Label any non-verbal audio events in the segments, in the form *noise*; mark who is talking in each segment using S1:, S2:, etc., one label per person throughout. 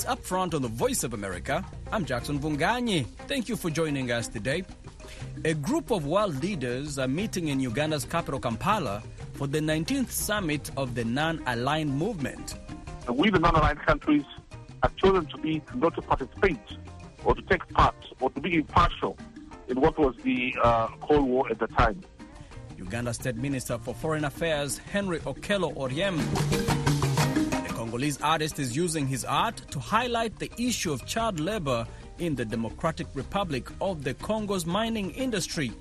S1: is Upfront on the Voice of America. I'm Jackson Mvunganyi. Thank you for joining us today. A group of world leaders are meeting in Uganda's capital, Kampala, for the 19th summit of the Non Aligned Movement.
S2: We, the non aligned countries, have chosen to be not to participate or to take part or to be impartial in what was the uh, Cold War at the time.
S1: Uganda State Minister for Foreign Affairs Henry Okello Oryem. The Congolese artist is using his art to highlight the issue of child labor in the Democratic Republic of the Congo's mining industry.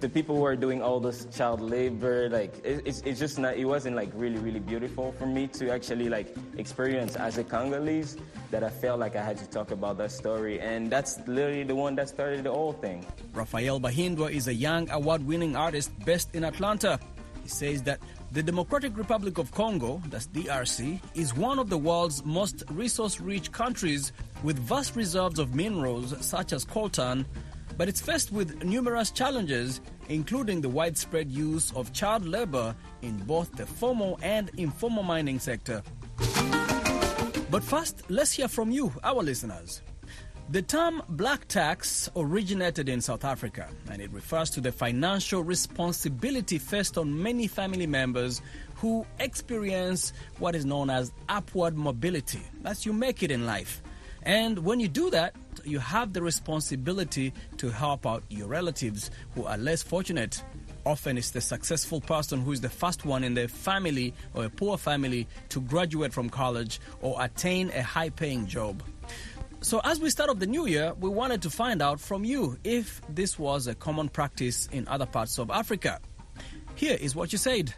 S3: The people who are doing all this child labor, like it's, it's just not, it wasn't like really, really beautiful for me to actually like experience as a Congolese that I felt like I had to talk about that story. And that's literally the one that started the whole thing.
S1: Raphael Bahindwa is a young award winning artist based in Atlanta. He says that the Democratic Republic of Congo, that's DRC, is one of the world's most resource rich countries with vast reserves of minerals such as coltan, but it's faced with numerous challenges, including the widespread use of child labor in both the formal and informal mining sector. But first, let's hear from you, our listeners. The term black tax originated in South Africa and it refers to the financial responsibility faced on many family members who experience what is known as upward mobility. That's you make it in life. And when you do that, you have the responsibility to help out your relatives who are less fortunate. Often it's the successful person who is the first one in their family or a poor family to graduate from college or attain a high paying job. So, as we start off the new year, we wanted to find out from you if this was a common practice in other parts of Africa. Here is what you said.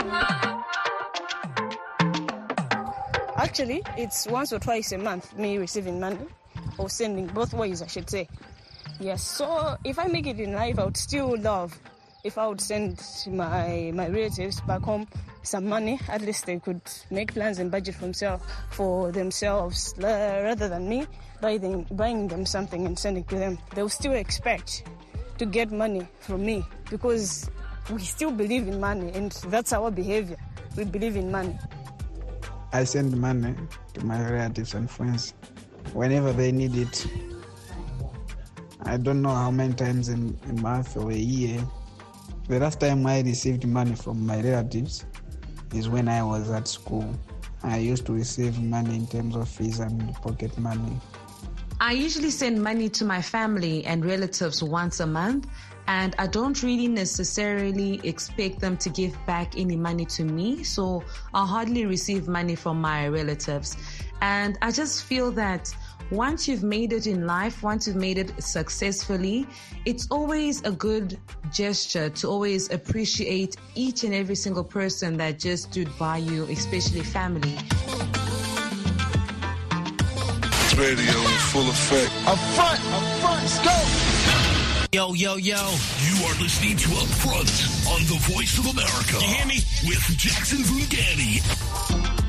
S4: Actually, it's once or twice a month me receiving money or sending both ways, I should say. Yes, so if I make it in life, I would still love if I would send my my relatives back home some money. At least they could make plans and budget for themselves, for themselves rather than me buying them, buying them something and sending to them. They'll still expect to get money from me because we still believe in money and that's our behavior. We believe in money.
S5: I send money to my relatives and friends whenever they need it. I don't know how many times in a month or a year. The last time I received money from my relatives is when I was at school. I used to receive money in terms of fees and pocket money.
S6: I usually send money to my family and relatives once a month, and I don't really necessarily expect them to give back any money to me, so I hardly receive money from my relatives. And I just feel that once you've made it in life, once you've made it successfully, it's always a good gesture to always appreciate each and every single person that just stood by you, especially family.
S7: Radio in full effect.
S8: Up front, up front, let's go.
S9: Yo, yo, yo.
S10: You are listening to Up Front on the Voice of America.
S9: You hear me?
S10: With Jackson
S1: Mvunganyi.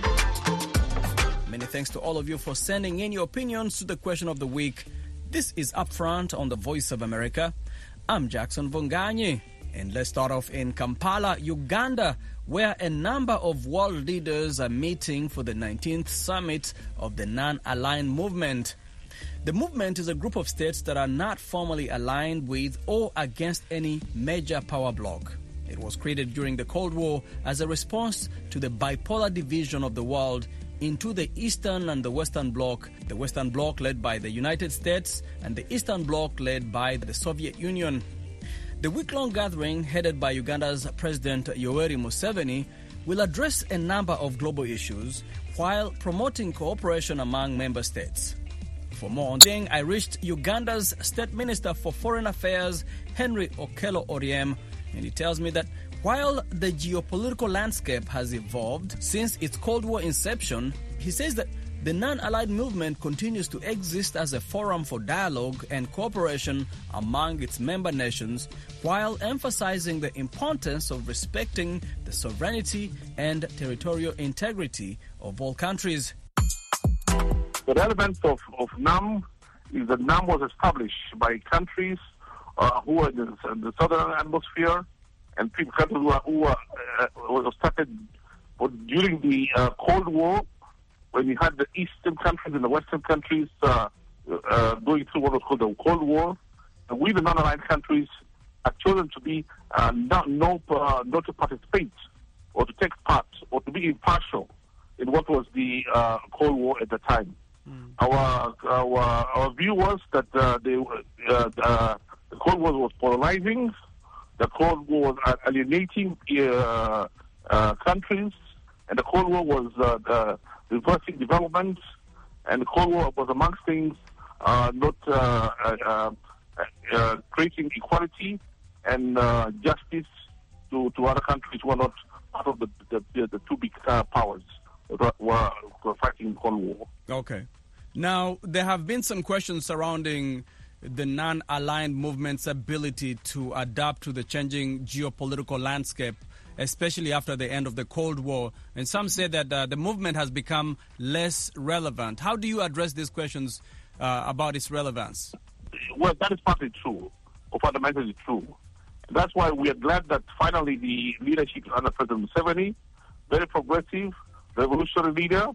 S1: Thanks to all of you for sending in your opinions to the question of the week. This is Upfront on the Voice of America. I'm Jackson Mvunganyi. And let's start off in Kampala, Uganda, where a number of world leaders are meeting for the 19th summit of the Non Aligned Movement. The movement is a group of states that are not formally aligned with or against any major power bloc. It was created during the Cold War as a response to the bipolar division of the world into the Eastern and the Western Bloc, the Western Bloc led by the United States and the Eastern Bloc led by the Soviet Union. The week long gathering, headed by Uganda's President Yoweri Museveni, will address a number of global issues while promoting cooperation among member states. For more on thing, I reached Uganda's State Minister for Foreign Affairs, Henry Okello Oryem, and he tells me that while the geopolitical landscape has evolved since its Cold War inception, he says that the non aligned movement continues to exist as a forum for dialogue and cooperation among its member nations while emphasizing the importance of respecting the sovereignty and territorial integrity of all countries.
S2: The relevance of, of NAM is that NAM was established by countries uh, who are in the, in the southern hemisphere and people countries who, are, who are, uh, was started during the uh, Cold War when you had the eastern countries and the western countries uh, uh, going through what was called the Cold War, and we, the non-aligned countries, had chosen to be uh, not, no, uh, not to participate or to take part or to be impartial in what was the uh, Cold War at the time. Mm. Our, our our view was that uh, they, uh, uh, the Cold War was polarizing, the Cold War was alienating uh, uh, countries, and the Cold War was uh, uh reversing development, and the Cold War was amongst things uh, not uh, creating equality and justice to, to other countries who are not part of the, the, the two big powers were, were fighting the Cold War.
S1: Okay. Now, there have been some questions surrounding the non aligned movement's ability to adapt to the changing geopolitical landscape, especially after the end of the Cold War. And some say that uh, the movement has become less relevant. How do you address these questions uh, about its relevance?
S2: Well, that is partly true, or fundamentally true. That's why we are glad that finally the leadership under President Museveni, very progressive, revolutionary leader,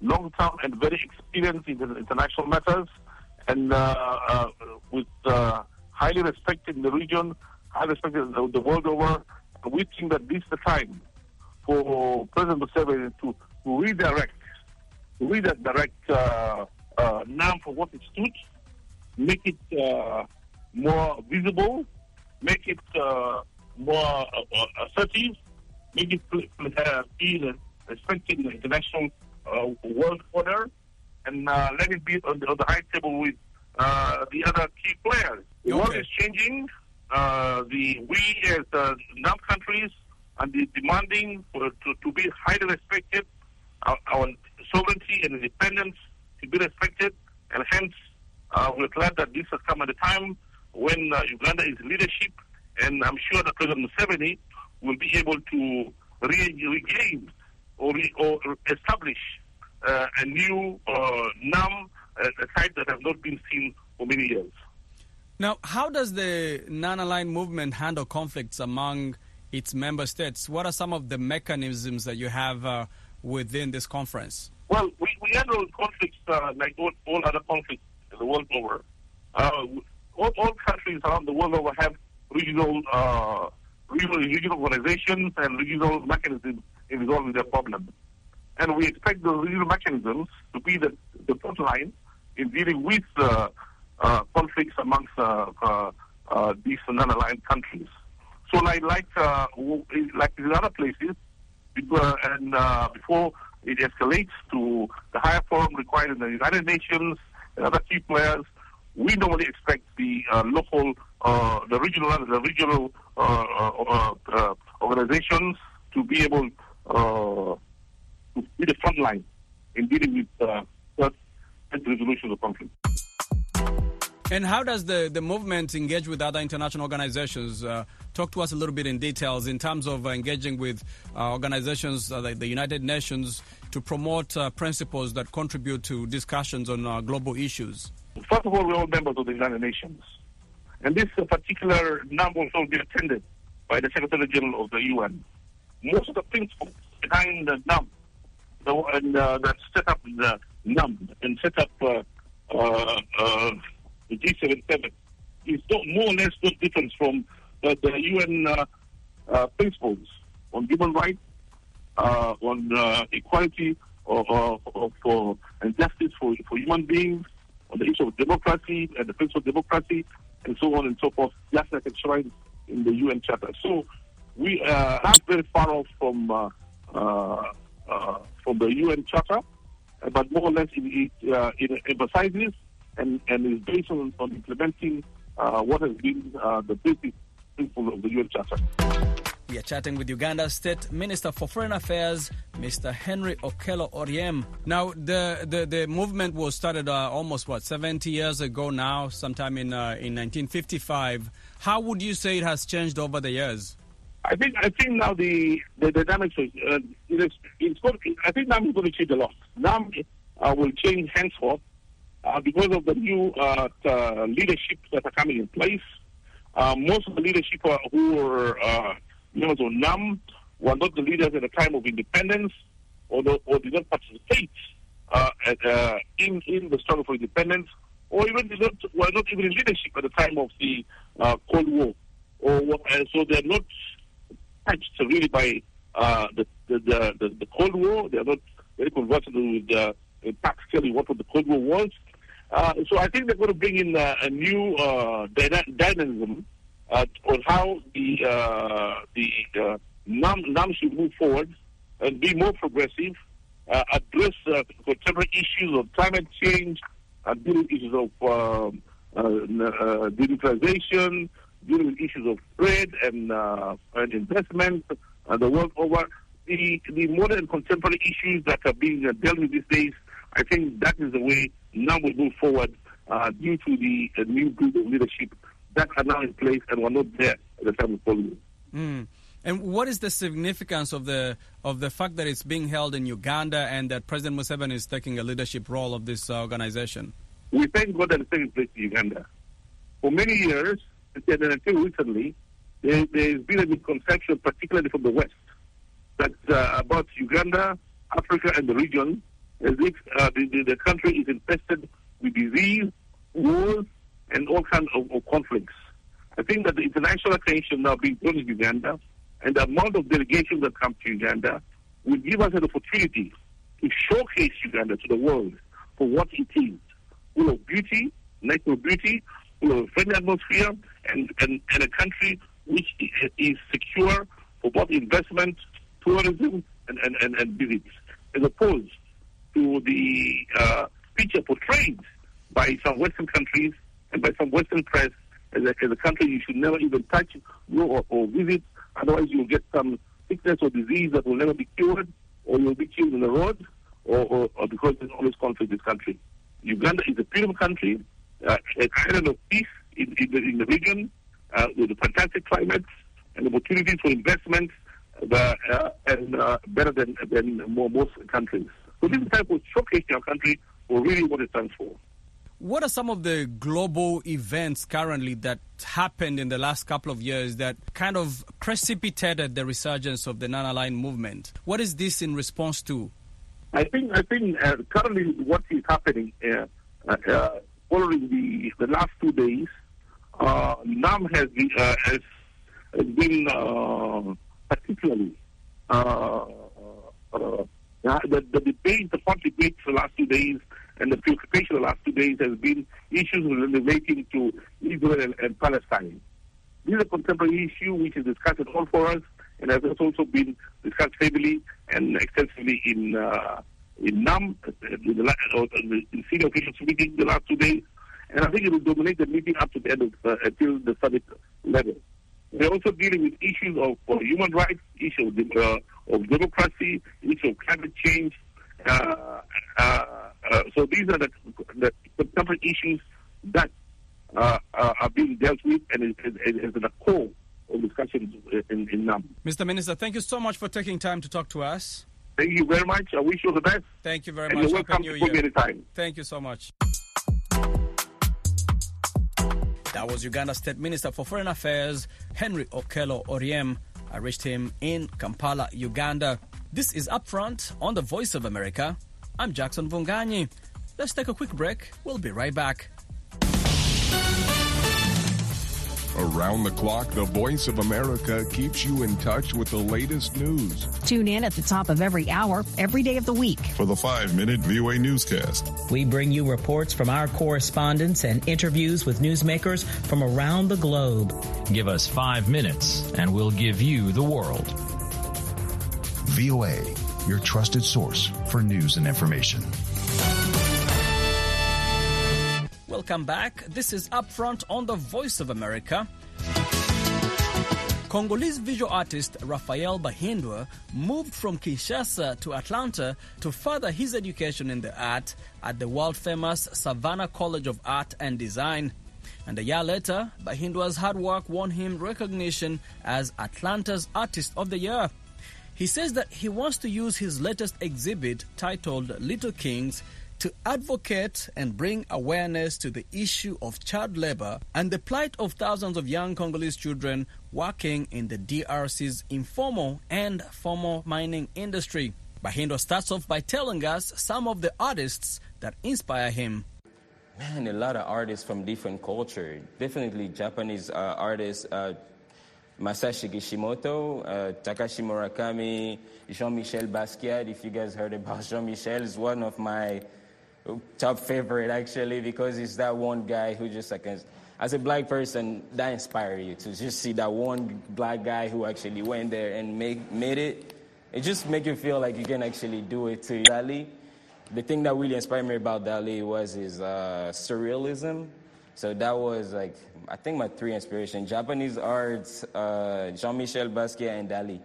S2: long-term and very experienced in international matters, and uh, uh, with uh, highly respected in the region, highly respected the world over. We think that this is the time for President Museveni to, redirect, redirect uh, uh, NAM for what it stood, make it uh, more visible, make it uh, more assertive, make it be respected in the international world order, and uh, let it be on the, on the high table with uh, the other key players. The okay. world is changing. Uh, the we as uh, NAM countries are the demanding for, to, to be highly respected, our, our, sovereignty and independence to be respected, and hence uh, we're glad that this has come at a time when uh, Uganda is leadership, and I'm sure that President Museveni will be able to re- regain or, re- or establish uh, a new uh, NAM, uh, a site that has not been seen for many years.
S1: Now, how does the non-aligned movement handle conflicts among its member states? What are some of the mechanisms that you have uh, within this conference?
S2: Well, we, we handle conflicts uh, like all, all, other conflicts in the world over. Uh, all, all, countries around the world over have regional, regional, regional organizations and regional mechanisms in resolving their problems. And we expect the regional mechanisms to be the, the front line in dealing with uh, uh, conflicts amongst uh, uh, uh these non-aligned countries. So, like like like in other places, and before it escalates to the higher forum required in the United Nations and other key players, we normally expect the local, the regional, the regional organizations to be able to be the front line in dealing with uh, resolution of the conflict.
S1: And how does the, the movement engage with other international organizations? Uh, talk to us a little bit in details in terms of uh, engaging with uh, organizations uh, like the United Nations to promote uh, principles that contribute to discussions on uh, global issues.
S2: First of all, we're all members of the United Nations. And this particular number will be attended by the Secretary General of the UN. Most of the principles behind the NAM the, and, uh, that set up the NAM and set up uh, uh, uh, the G77 is more or less no difference from the, the UN uh, uh, principles on human rights, uh, on uh, equality or, or, or for and justice for, for human beings, on the issue of democracy and the principle of democracy, and so on and so forth, just like enshrined in the UN Charter. So we uh, are very far off from uh, uh, uh, from the UN Charter, uh, but more or less it, it, uh, it emphasizes and, and is based on, on implementing what has been the basic principle of the UN Charter.
S1: We are chatting with Uganda State Minister for Foreign Affairs, Mr. Henry Okello Oryem. Now, the, the, the movement was started uh, almost, what, 70 years ago now, sometime in, uh, in 1955. How would you say it has changed over the years?
S2: I think I think now the the dynamics is uh, it's, it's going I think NAM is going to change a lot. NAM uh, will change henceforth uh, because of the new uh, uh, leadership that are coming in place. Uh, most of the leadership who were uh, members of NAM were not the leaders at the time of independence, or, the, or did not participate uh, in in the struggle for independence, or even not, were not even in leadership at the time of the Cold War, or so they're not touched really by uh, the, the, the the Cold War. They're not very conversant with uh, practically what the Cold War was. Uh, so I think they're going to bring in uh, a new uh, dynamism uh, on how the uh, the uh, NAM, NAM should move forward and be more progressive, uh, address uh, contemporary issues of climate change, and deal with issues of um, uh, uh, digitalization, dealing with issues of trade and, uh, and investment and the world over. The, the modern contemporary issues that are being uh, dealt with these days, I think that is the way now we move forward uh, due to the uh, new group of leadership that are now in place and were not there at the time of polling.
S1: Mm. And what is the significance of the of the fact that it's being held in Uganda and that President Museveni is taking a leadership role of this uh, organization?
S2: We thank God that it's taking place in Uganda. For many years, and until recently, there, there's been a misconception, particularly from the West, that uh, about Uganda, Africa, and the region, as if uh, the, the, country is infested with disease, wars, and all kinds of, of conflicts. I think that the international attention now being drawn to Uganda and the amount of delegations that come to Uganda will give us an opportunity to showcase Uganda to the world for what it is. Full of beauty, natural beauty, full of friendly atmosphere, and, and, and a country which is secure for both investment, tourism, and, and, and, and visits, as opposed to the uh, picture portrayed by some Western countries and by some Western press as a, as a country you should never even touch, go or, or visit, otherwise you'll get some sickness or disease that will never be cured, or you'll be killed on the road, or, or, or because there's always conflict in this country. Uganda is a beautiful country, uh, an island of peace in, in, the, in the region, uh, with a fantastic climate and opportunities for investment, uh, uh, and uh, better than, than more, most countries. So this type of showcasing our country for really what it stands for.
S1: What are some of the global events currently that happened in the last couple of years that kind of precipitated the resurgence of the non-aligned movement? What is this in response to?
S2: I think I think uh, currently what is happening uh, uh, following the the last two days, uh, NAM has been, uh, has, been uh, particularly uh, uh, the, the debate, the hot debate for the last two days and the preoccupation the last two days has been issues relating to Israel and, and Palestine. This is a contemporary issue which is discussed at all forums and has also been discussed heavily and extensively in uh, in NAM, in the, the senior officials meeting the last two days. And I think it will dominate the meeting up to the end of uh, until the summit level. We're also dealing with issues of uh, human rights, issues of, uh, of democracy, issues of climate change. Uh, uh, uh, so these are the, the contemporary issues that uh, are being dealt with and is, is, is at the core of discussions in, in NAM.
S1: Mr. Minister, thank you so much for taking time to talk to us.
S2: Thank you very much. I wish you the best.
S1: Thank you very
S2: and
S1: much.
S2: You're welcome to
S1: New Year.
S2: anytime.
S1: Thank you so much. That was Uganda State Minister for Foreign Affairs, Henry Okello Oryem. I reached him in Kampala, Uganda. This is Upfront on the Voice of America. I'm Jackson Mvunganyi. Let's take a quick break. We'll be right back.
S9: Around the clock, the Voice of America keeps you in touch with the latest news.
S11: Tune in at the top of every hour, every day of the week.
S7: For the five minute VOA newscast,
S12: We bring you reports from our correspondents and interviews with newsmakers from around the globe.
S13: Give us five minutes and we'll give you the world.
S14: VOA, your trusted source for news and information.
S1: Welcome back. This is Upfront on the Voice of America. Congolese visual artist Raphael Bahindwa moved from Kinshasa to Atlanta to further his education in the art at the world famous Savannah College of Art and Design. And a year later, Bahindwa's hard work won him recognition as Atlanta's Artist of the Year. He says that he wants to use his latest exhibit titled Little Kings to advocate and bring awareness to the issue of child labor and the plight of thousands of young Congolese children working in the DRC's informal and formal mining industry. Bahindwa starts off by telling us some of the artists that inspire him.
S3: Man, a lot of artists from different culture. Definitely Japanese uh, artists. Uh, Masashi Kishimoto, uh, Takashi Murakami, Jean-Michel Basquiat. If you guys heard about *laughs* Jean-Michel, is one of my top favorite actually because he's that one guy who just like as a black person that inspire you to just see that one black guy who actually went there and make, made it. It just make you feel like you can actually do it too Dali. The thing that really inspired me about Dali was his uh, surrealism. So that was like I think my three inspirations: Japanese art, uh, Jean-Michel Basquiat, and Dali.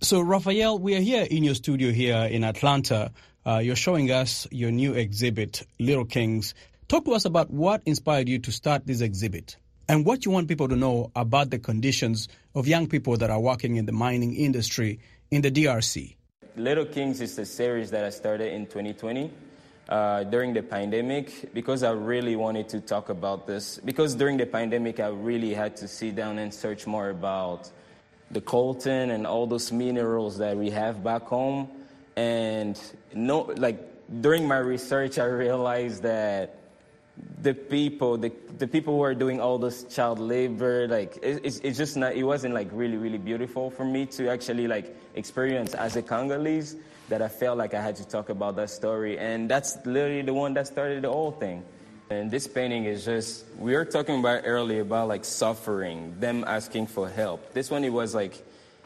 S1: So, Raphael, we are here in your studio here in Atlanta. Uh, you're showing us your new exhibit, Little Kings. Talk to us about what inspired you to start this exhibit and what you want people to know about the conditions of young people that are working in the mining industry in the DRC.
S3: Little Kings is a series that I started in 2020 uh, during the pandemic because I really wanted to talk about this. Because during the pandemic, I really had to sit down and search more about the coltan and all those minerals that we have back home. And no, like during my research, I realized that the people, the, the people who are doing all this child labor, like it, it's, it's just not, it wasn't like really, really beautiful for me to actually like experience as a Congolese that I felt like I had to talk about that story. And that's literally the one that started the whole thing. And this painting is just, we were talking about earlier about like suffering, them asking for help. This one, it was like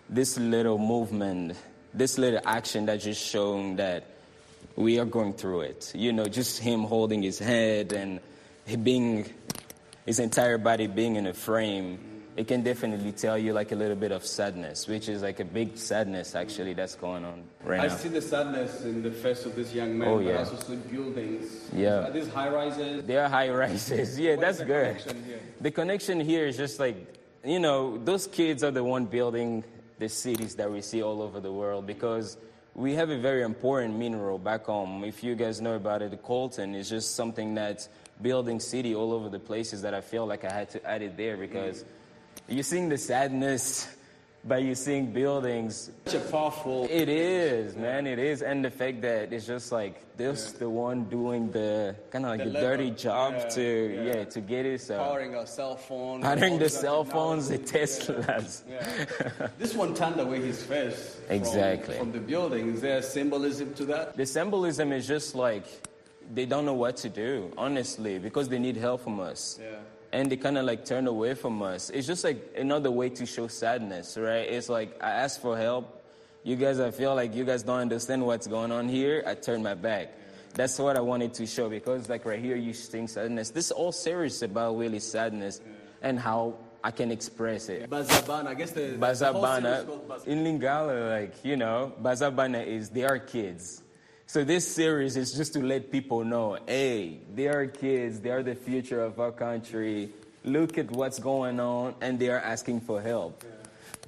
S3: this little movement, this little action that just showing that we are going through it. You know, just him holding his head and being, his entire body being in a frame it can definitely tell you like a little bit of sadness, which is like a big sadness actually that's going on right
S15: I
S3: now.
S15: see the sadness in the face of this young man,
S3: Oh, yeah.
S15: also see buildings.
S3: Yeah.
S15: Are these high rises?
S3: They are high rises. *laughs* Yeah,
S15: What
S3: that's
S15: the
S3: good.
S15: connection?
S3: The connection here is just like, you know, those kids are the one building the cities that we see all over the world because we have a very important mineral back home. If you guys know about it, the coltan is just something that's building city all over the places that I feel like I had to add it there because you're seeing the sadness by you seeing buildings.
S15: Such a powerful.
S3: It is, man. It is, and the fact that it's just like this, the one doing the kind of like
S15: The
S3: the, dirty job
S15: Yeah,
S3: to
S15: yeah.
S3: yeah. to get it. So
S15: Powering a cell phone.
S3: powering the cell phones, the. Teslas.
S15: Yeah. this one turned away his face. from-
S3: Exactly.
S15: From, the building. Is there a symbolism to that?
S3: The symbolism is just like they don't know what to do, honestly, because they need help from us.
S15: Yeah.
S3: And they kind of like turn away from us. It's just like another way to show sadness, right? It's like I ask for help. You guys, I feel like you guys don't understand what's going on here. I turn my back. That's what I wanted to show because, like, right here, you sing sadness. This is all serious about really sadness and how I can express it.
S15: Bazabana. I guess the, the whole series
S3: Bazabana
S15: called Baz-
S3: in Lingala, like you know, Bazabana is they are kids. So this series is just to let people know, hey, they are kids. They are the future of our country. Look at what's going on, and they are asking for help.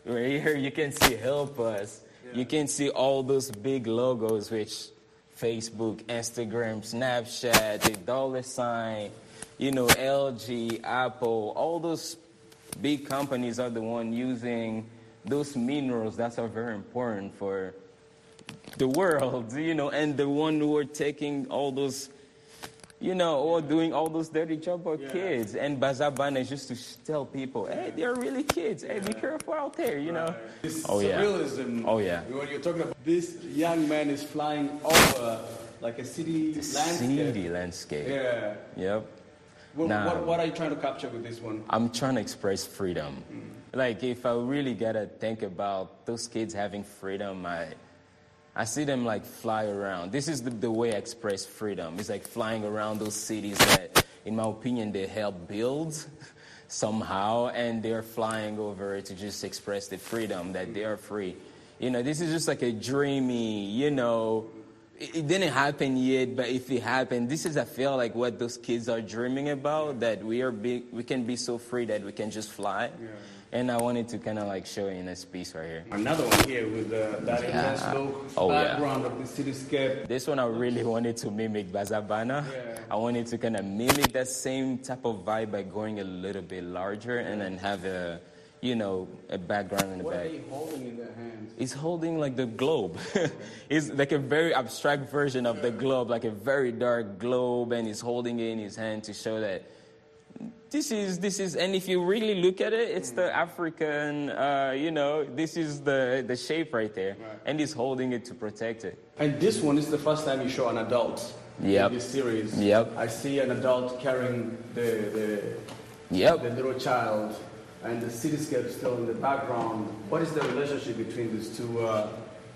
S3: Right here, you can see help us. You can see all those big logos, which Facebook, Instagram, Snapchat, the dollar sign, you know, LG, Apple, all those big companies are the one using those minerals that are very important for the world, you know, and the one who are taking all those, you know, or doing all those dirty job for kids. And Bazabana is just to sh- tell people, hey, they're really kids. Hey, be careful out there, you know.
S15: This
S3: Oh, yeah.
S15: surrealism.
S3: Oh, yeah.
S15: When you're talking about this young man is flying over like a city landscape.
S3: City landscape.
S15: Yeah.
S3: Yep.
S15: What,
S3: Now-
S15: what, what are you trying to capture with this one?
S3: I'm trying to express freedom. Mm. Like, if I really gotta think about those kids having freedom, I, I see them like fly around. This is the, the way I express freedom. It's like flying around those cities that, in my opinion, they help build *laughs* somehow, and they're flying over to just express the freedom that they are free. You know, this is just like a dreamy, you know, it, didn't happen yet, but if it happened, this is I feel like what those kids are dreaming about. That we are big, we can be so free that we can just fly. And I wanted to kind of like show you in this piece right here.
S15: Another one here with uh, that
S3: Yeah. Oh, yeah.
S15: background of the cityscape.
S3: This one I really wanted to mimic Bazabana. Yeah. I wanted to kind of mimic that same type of vibe by going a little bit larger and then have a, you know, a background in the
S15: What
S3: back.
S15: are they holding in their hands?
S3: He's holding like the globe. *laughs* it's like a very abstract version of the globe, like a very dark globe, and he's holding it in his hand to show that this is this is. And if you really look at it, it's the African. Uh, you know, this is the the shape right there, and he's holding it to protect it.
S15: And this one is the first time you show an adult
S3: Yep.
S15: in this series.
S3: Yep.
S15: I see an adult carrying the the,
S3: Yep.
S15: the little child, and the cityscape still in the background. What is the relationship between these two uh,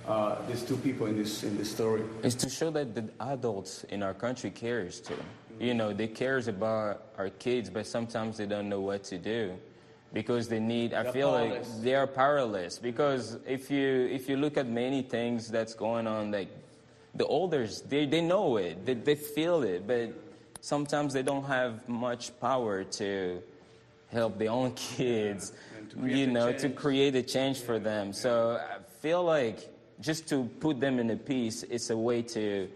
S15: uh, these two people in this in this story?
S3: is to show that the adults in our country cares too. You know, they cares about our kids, but sometimes they don't know what to do because they need. I
S15: They're
S3: feel
S15: powerless.
S3: like they are powerless because if you if you look at many things that's going on, like the elders, they they know it, they they feel it, but sometimes they don't have much power to help their own kids.
S15: create
S3: You know, to create a change for them. So I feel like just to put them in a piece, it's a way to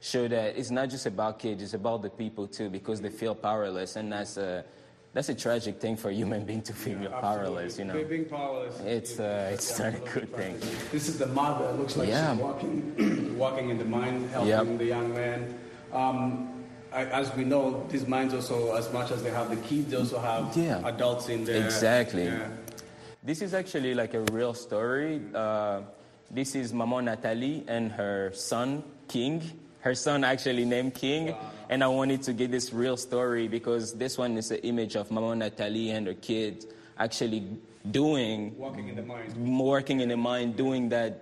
S3: show that it's not just about kids, it's about the people too, because they feel powerless, and that's a that's a tragic thing for a human being to feel powerless. You know,
S15: Being- powerless.
S3: it's uh, it's not a good thing.
S15: This is the mother. It looks like
S3: Yeah.
S15: she's walking, *clears throat* walking in the mine, helping
S3: Yep.
S15: the young man. Um, as we know, these mines also, as much as they have the kids, they also have
S3: Yeah.
S15: adults in there.
S3: Exactly.
S15: Yeah.
S3: This is actually like a real story. Uh, this is Maman Natalie and her son, King. Her son actually named King. And I wanted to get this real story because this one is an image of Maman Natalie and her kid actually doing,
S15: Walking in the mine.
S3: working in the mine, doing that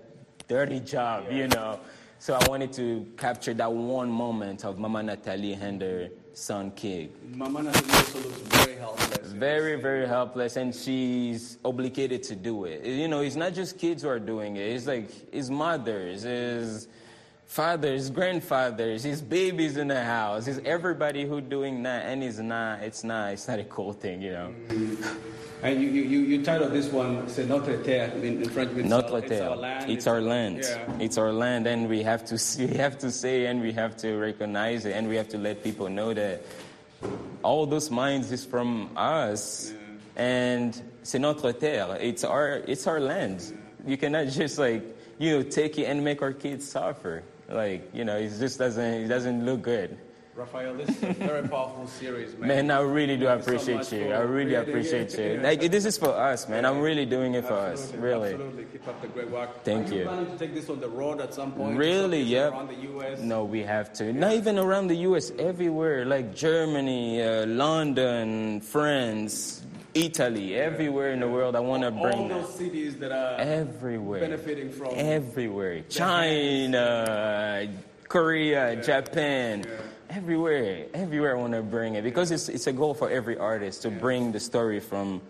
S3: dirty job, you know. So I wanted to capture that one moment of Mama Natalie and her son, King.
S15: Mama Natalie also looks very helpless.
S3: Very, very helpless, and she's obligated to do it. You know, it's not just kids who are doing it. It's like it's mothers, his fathers, grandfathers, his babies in the house. his everybody who doing that, and it's not. It's not. It's not a cool thing, you know. Mm-hmm.
S15: And you, you, you, titled this one, c'est Notre Terre, in, in French. It's
S3: Notre
S15: our, it's
S3: Terre.
S15: our land.
S3: It's our land.
S15: Yeah.
S3: It's our land, and we have to see, *laughs* we have to say, and we have to recognize it, and we have to let people know that all those mines is from us, and c'est notre terre. It's our, it's our land. You cannot just like, you know, take it and make our kids suffer. Like, you know, it just doesn't, it doesn't look good.
S15: Raphael, this is a very powerful series, man.
S3: Man, I really do
S15: Thank you so
S3: appreciate you. I really appreciate *laughs* you. Like, this is for us, man. I'm really doing it for us. Really.
S15: Absolutely. Keep up the great work.
S3: Thank
S15: Are you.
S3: you.
S15: planning to take this on the road at some point?
S3: Really? Yep.
S15: Around the U.S.
S3: No, we have to. Not even around the U.S. Everywhere, like Germany, uh, London, France, Italy, everywhere in the world. I want to bring
S15: All
S3: those
S15: cities that are
S3: Everywhere.
S15: benefiting from
S3: Everywhere. China, Korea, Japan. Everywhere. Everywhere I want to bring it because it's, it's a goal for every artist to bring the story from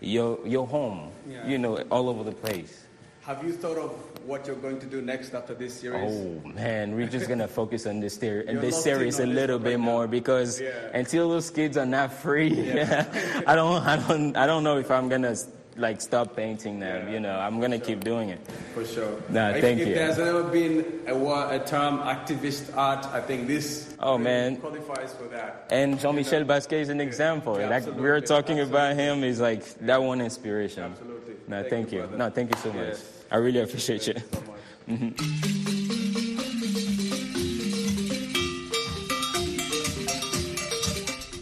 S3: your, your home,
S15: Yeah.
S3: you know, all over the place.
S15: Have you thought of what you're going to do next after this series?
S3: Oh man, we're just gonna focus on this theory and this series a little bit
S15: right
S3: more because
S15: Yeah.
S3: until those kids are not free, *laughs* I don't, I don't, I don't know if I'm gonna like stop painting them. You know, I'm gonna keep doing it.
S15: For sure.
S3: Nah,
S15: if,
S3: thank
S15: if
S3: you.
S15: there's ever been a, a term activist art, I think this
S3: Oh,
S15: really
S3: man.
S15: qualifies for that.
S3: And Jean-Michel Basquiat is an example.
S15: Yeah,
S3: like we were
S15: absolutely,
S3: talking about him, is like that one inspiration.
S15: Absolutely.
S3: No,
S15: Thank
S3: thank,
S15: you,
S3: you. No, thank you so much.
S15: Yes.
S3: I really appreciate you.
S15: Thank you so much.
S3: Mhm.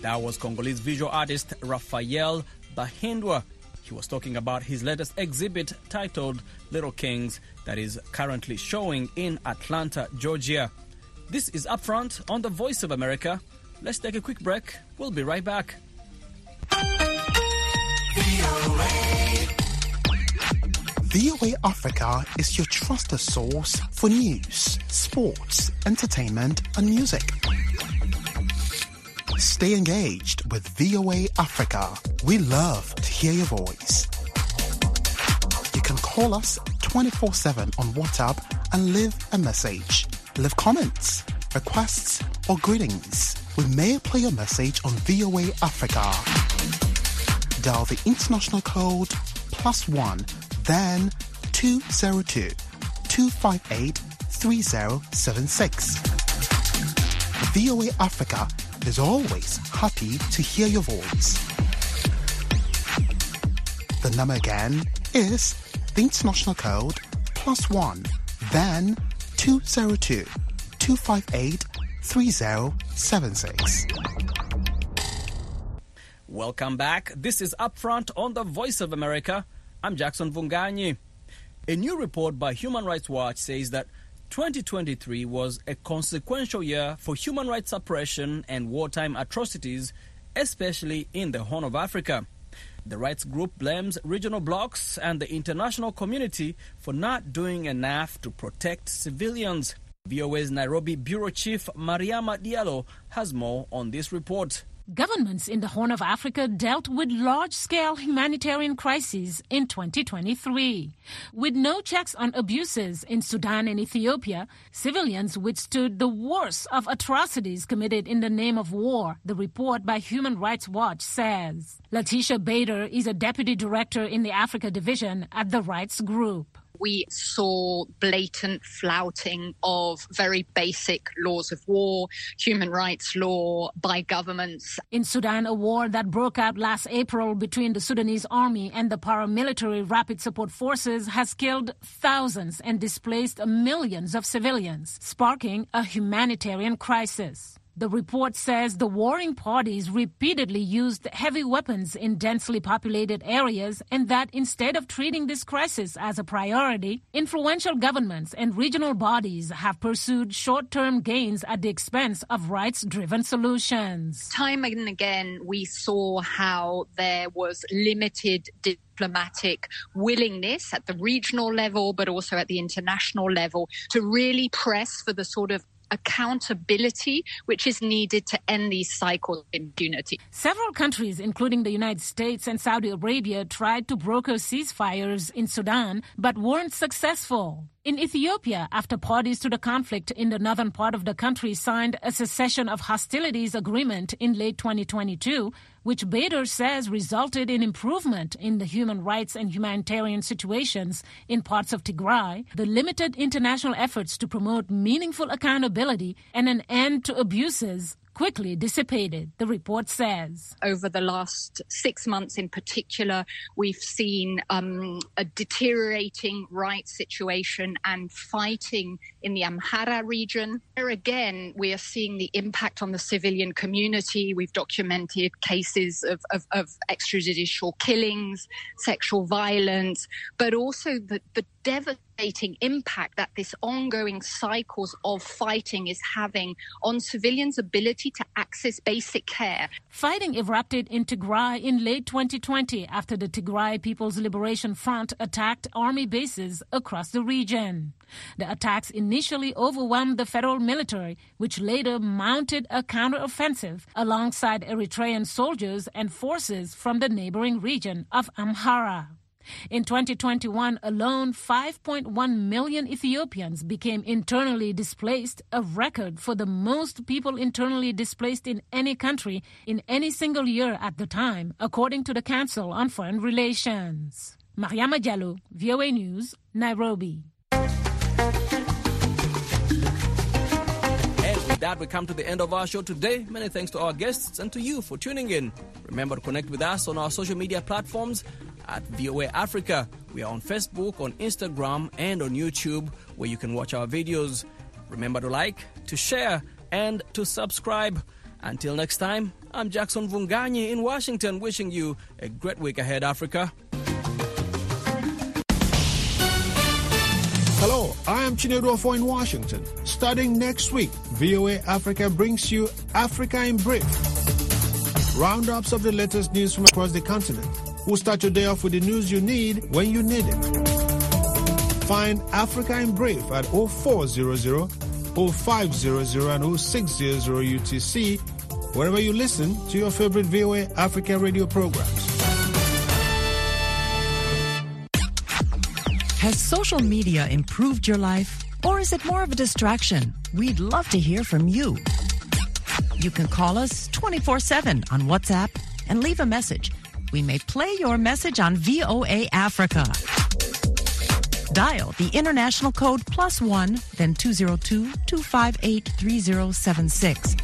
S1: That was Congolese visual artist Raphael Bahindwa. He was talking about his latest exhibit titled Little Kings that is currently showing in Atlanta, Georgia. This is Upfront on the Voice of America. Let's take a quick break. We'll be right back.
S16: VOA Africa is your trusted source for news, sports, entertainment, and music. Stay engaged with VOA Africa. We love to hear your voice. You can call us 24 7 on WhatsApp and leave a message. Leave comments, requests, or greetings. We may play your message on VOA Africa. Dial the international code plus one, then 202 258 3076. VOA Africa is always happy to hear your voice. The number again is the international code plus one, then 202 258 3076.
S1: Welcome back. This is Upfront on the Voice of America. I'm Jackson Mvunganyi. A new report by Human Rights Watch says that 2023 was a consequential year for human rights suppression and wartime atrocities, especially in the Horn of Africa. The rights group blames regional blocs and the international community for not doing enough to protect civilians. VOA's Nairobi Bureau Chief Mariama Diallo has more on this report.
S17: Governments in the Horn of Africa dealt with large scale humanitarian crises in 2023. With no checks on abuses in Sudan and Ethiopia, civilians withstood the worst of atrocities committed in the name of war, the report by Human Rights Watch says. Laetitia Bader is a deputy director in the Africa division at the Rights Group
S18: we saw blatant flouting of very basic laws of war, human rights law by governments.
S17: In Sudan, a war that broke out last April between the Sudanese army and the paramilitary rapid support forces has killed thousands and displaced millions of civilians, sparking a humanitarian crisis. The report says the warring parties repeatedly used heavy weapons in densely populated areas and that instead of treating this crisis as a priority, influential governments and regional bodies have pursued short-term gains at the expense of rights-driven solutions.
S18: Time and again, we saw how there was limited diplomatic willingness at the regional level, but also at the international level to really press for the sort of accountability which is needed to end these cycles of impunity.
S17: Several countries, including the United States and Saudi Arabia, tried to broker ceasefires in Sudan but weren't successful. In Ethiopia, after parties to the conflict in the northern part of the country signed a cessation of hostilities agreement in late 2022, which Bader says resulted in improvement in the human rights and humanitarian situations in parts of Tigray, the limited international efforts to promote meaningful accountability and an end to abuses quickly dissipated, the report says.
S18: Over the last six months in particular, we've seen um, a deteriorating rights situation and fighting in the Amhara region. There again, we are seeing the impact on the civilian community. We've documented cases of, of, of extrajudicial killings, sexual violence, but also the, the devastating impact that this ongoing cycles of fighting is having on civilians' ability to access basic care.
S17: Fighting erupted in Tigray in late 2020 after the Tigray People's Liberation Front attacked army bases across the region. The attacks initially overwhelmed the federal military, which later mounted a counteroffensive alongside Eritrean soldiers and forces from the neighboring region of Amhara. In 2021 alone, 5.1 million Ethiopians became internally displaced, a record for the most people internally displaced in any country in any single year at the time, according to the Council on Foreign Relations. Mariama Diallo, VOA News, Nairobi.
S1: That, we come to the end of our show today. Many thanks to our guests and to you for tuning in. Remember to connect with us on our social media platforms at VOA Africa. We are on Facebook, on Instagram, and on YouTube, where you can watch our videos. Remember to like, to share, and to subscribe. Until next time, I'm Jackson Mvunganyi in Washington, wishing you a great week ahead, Africa.
S19: Hello, I am Chinedu in Washington. Starting next week, VOA Africa brings you Africa in Brief. Roundups of the latest news from across the continent. We'll start your day off with the news you need when you need it. Find Africa in Brief at 0400, 0500, and 0600 UTC, wherever you listen to your favorite VOA Africa radio programs.
S11: Has social media improved your life? Or is it more of a distraction? We'd love to hear from you. You can call us 24 7 on WhatsApp and leave a message. We may play your message on VOA Africa. Dial the international code plus one, then 202 258 3076.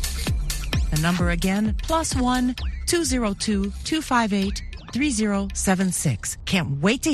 S11: The number again, plus one 202 258 3076. Can't wait to